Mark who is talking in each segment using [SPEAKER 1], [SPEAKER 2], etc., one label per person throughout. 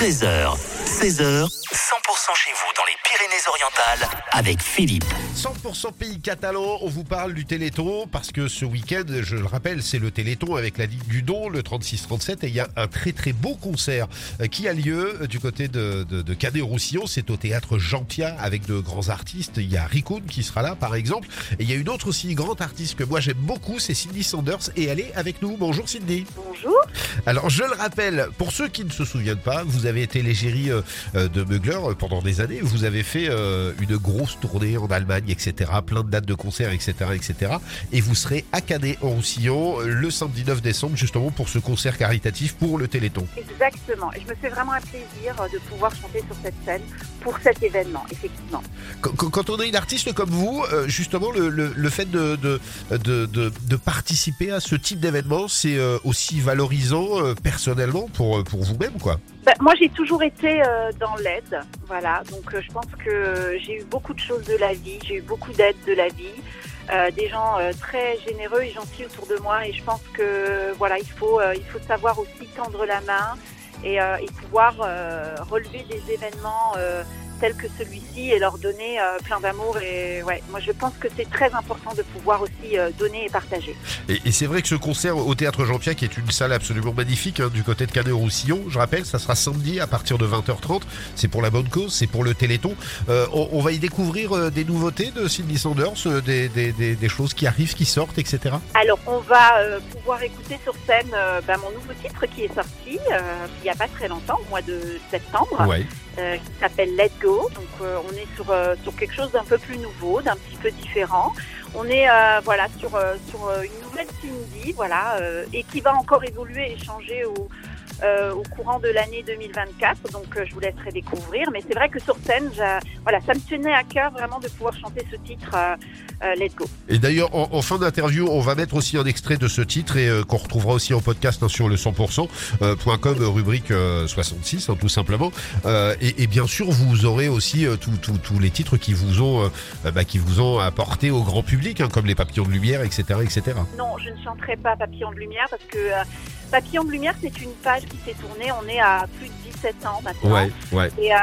[SPEAKER 1] 13h, 16h, 100% chez vous dans les Pyrénées-Orientales avec Philippe.
[SPEAKER 2] 100% pays catalan, on vous parle du Téléthon parce que ce week-end, je le rappelle, c'est le Téléthon avec la Ligue du Don, le 36-37 et il y a un très très beau concert euh, qui a lieu euh, du côté de, de, de Canet-Roussillon. C'est au théâtre Jean-Pierre avec de grands artistes. Il y a Ricoun qui sera là par exemple et il y a une autre aussi grande artiste que moi j'aime beaucoup, c'est Cindy Sanders et elle est avec nous. Bonjour Cindy.
[SPEAKER 3] Bonjour.
[SPEAKER 2] Alors je le rappelle, pour ceux qui ne se souviennent pas, vous avez été l'égérie euh, de Mugler euh, pendant des années. Vous avez fait euh, une grosse tournée en Allemagne, etc. Plein de dates de concerts, etc., etc. Et vous serez à Canet en Roussillon euh, le samedi 9 décembre justement pour ce concert caritatif pour le Téléthon.
[SPEAKER 3] Exactement. Et je me fais vraiment un plaisir euh, de pouvoir chanter sur cette scène pour cet événement, effectivement.
[SPEAKER 2] Quand, on est une artiste comme vous, euh, justement le, le, le fait de, de, de, de, de participer à ce type d'événement, c'est euh, aussi valorisant euh, personnellement pour, euh, pour vous-même, quoi.
[SPEAKER 3] Bah, moi, j'ai toujours été euh, dans l'aide, voilà. Donc, euh, je pense que j'ai eu beaucoup de choses de la vie, j'ai eu beaucoup d'aide de la vie, euh, des gens euh, très généreux et gentils autour de moi. Et je pense que voilà, il faut, euh, il faut savoir aussi tendre la main et, euh, et pouvoir euh, relever des événements tels que celui-ci et leur donner euh, plein d'amour. Et ouais, moi, je pense que c'est très important de pouvoir aussi euh, donner et partager.
[SPEAKER 2] Et, et c'est vrai que ce concert au Théâtre Jean-Pierre, qui est une salle absolument magnifique, hein, du côté de Canet-Roussillon, je rappelle, ça sera samedi à partir de 20h30. C'est pour la bonne cause, c'est pour le Téléthon. Euh, on, on va y découvrir des nouveautés de Sydney Sanders, des, des, des, des choses qui arrivent, qui sortent, etc.
[SPEAKER 3] Alors, on va euh, pouvoir écouter sur scène euh, bah, mon nouveau titre qui est sorti il n'y a pas très longtemps, au mois de septembre,
[SPEAKER 2] Ouais.
[SPEAKER 3] Euh, qui s'appelle Let Go. Donc, euh, on est sur, euh, sur quelque chose d'un peu plus nouveau, d'un petit peu différent. On est voilà sur, sur une nouvelle Cindy, voilà, et qui va encore évoluer et changer au, euh, au courant de l'année 2024. Donc, euh, je vous laisserai découvrir. Mais c'est vrai que sur scène, voilà, ça me tenait à cœur vraiment de pouvoir chanter ce titre euh, euh, Let Go.
[SPEAKER 2] Et d'ailleurs, en, en fin d'interview, on va mettre aussi un extrait de ce titre et qu'on retrouvera aussi en podcast hein, sur le 100%.com, euh, point com, euh, rubrique euh, 66, hein, tout simplement. Et, et bien sûr, vous aurez aussi tous les titres qui vous ont, bah, qui vous ont apporté au grand public, hein, comme les papillons de lumière, etc., etc.
[SPEAKER 3] Non, je ne chanterai pas Papillon de Lumière parce que Papillon de Lumière, c'est une page qui s'est tournée. On est à plus de 17 ans maintenant.
[SPEAKER 2] Ouais, ouais.
[SPEAKER 3] Et euh,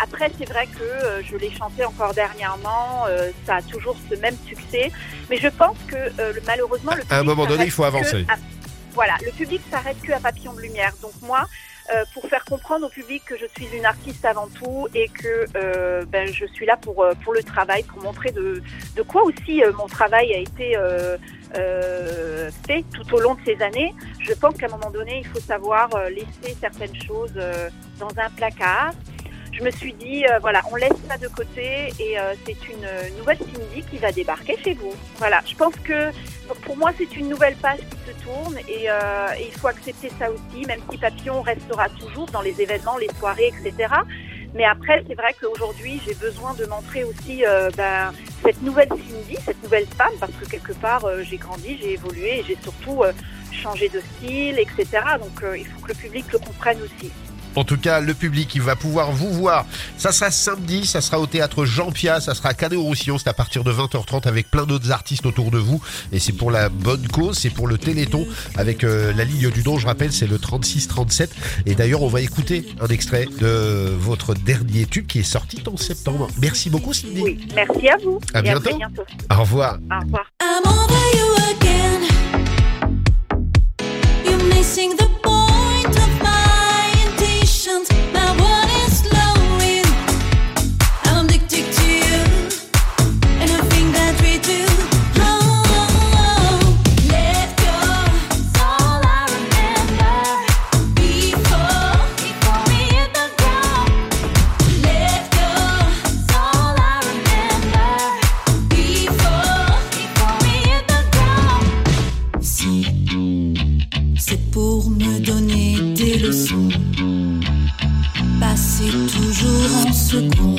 [SPEAKER 3] après, c'est vrai que euh, je l'ai chanté encore dernièrement. euh, ça a toujours ce même succès. Mais je pense que euh, le- malheureusement, le
[SPEAKER 2] À un
[SPEAKER 3] public
[SPEAKER 2] moment donné, il faut avancer.
[SPEAKER 3] à- voilà, le public s'arrête que à Papillon de Lumière. Donc moi, euh, pour faire comprendre au public que je suis une artiste avant tout et que euh, ben, je suis là pour, euh, pour le travail, pour montrer de, de quoi aussi euh, mon travail a été euh, euh, tout au long de ces années. Je pense qu'à un moment donné, il faut savoir euh, laisser certaines choses euh, dans un placard. Je me suis dit, euh, voilà, on laisse ça de côté et c'est une nouvelle Cindy qui va débarquer chez vous. Voilà, je pense que pour moi, c'est une nouvelle page qui se tourne et il faut accepter ça aussi, même si Papillon restera toujours dans les événements, les soirées, etc. Mais après, c'est vrai qu'aujourd'hui, j'ai besoin de montrer aussi euh, ben, cette nouvelle Cindy, cette nouvelle femme, parce que quelque part, euh, j'ai grandi, j'ai évolué j'ai surtout euh, changé de style, etc. Donc, il faut que le public le comprenne aussi.
[SPEAKER 2] En tout cas, le public, il va pouvoir vous voir. Ça sera samedi, ça sera au théâtre Jean-Pierre, ça sera à Canet-Roussillon, c'est à partir de 20h30 avec plein d'autres artistes autour de vous. Et c'est pour la bonne cause, c'est pour le Téléthon avec euh, la ligne du don, je rappelle, c'est le 36-37. Et d'ailleurs, on va écouter un extrait de votre dernier tube qui est sorti en septembre. Merci beaucoup, Cindy.
[SPEAKER 3] Oui, merci à vous.
[SPEAKER 2] À
[SPEAKER 3] et
[SPEAKER 2] bientôt.
[SPEAKER 3] à bientôt.
[SPEAKER 2] Au revoir.
[SPEAKER 3] Au revoir.
[SPEAKER 4] Passer toujours en second.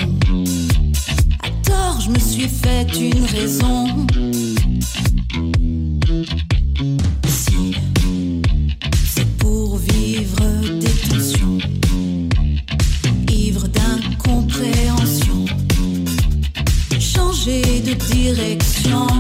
[SPEAKER 4] À tort, je me suis fait une raison. Si c'est pour vivre des tensions, ivre d'incompréhension, changer de direction.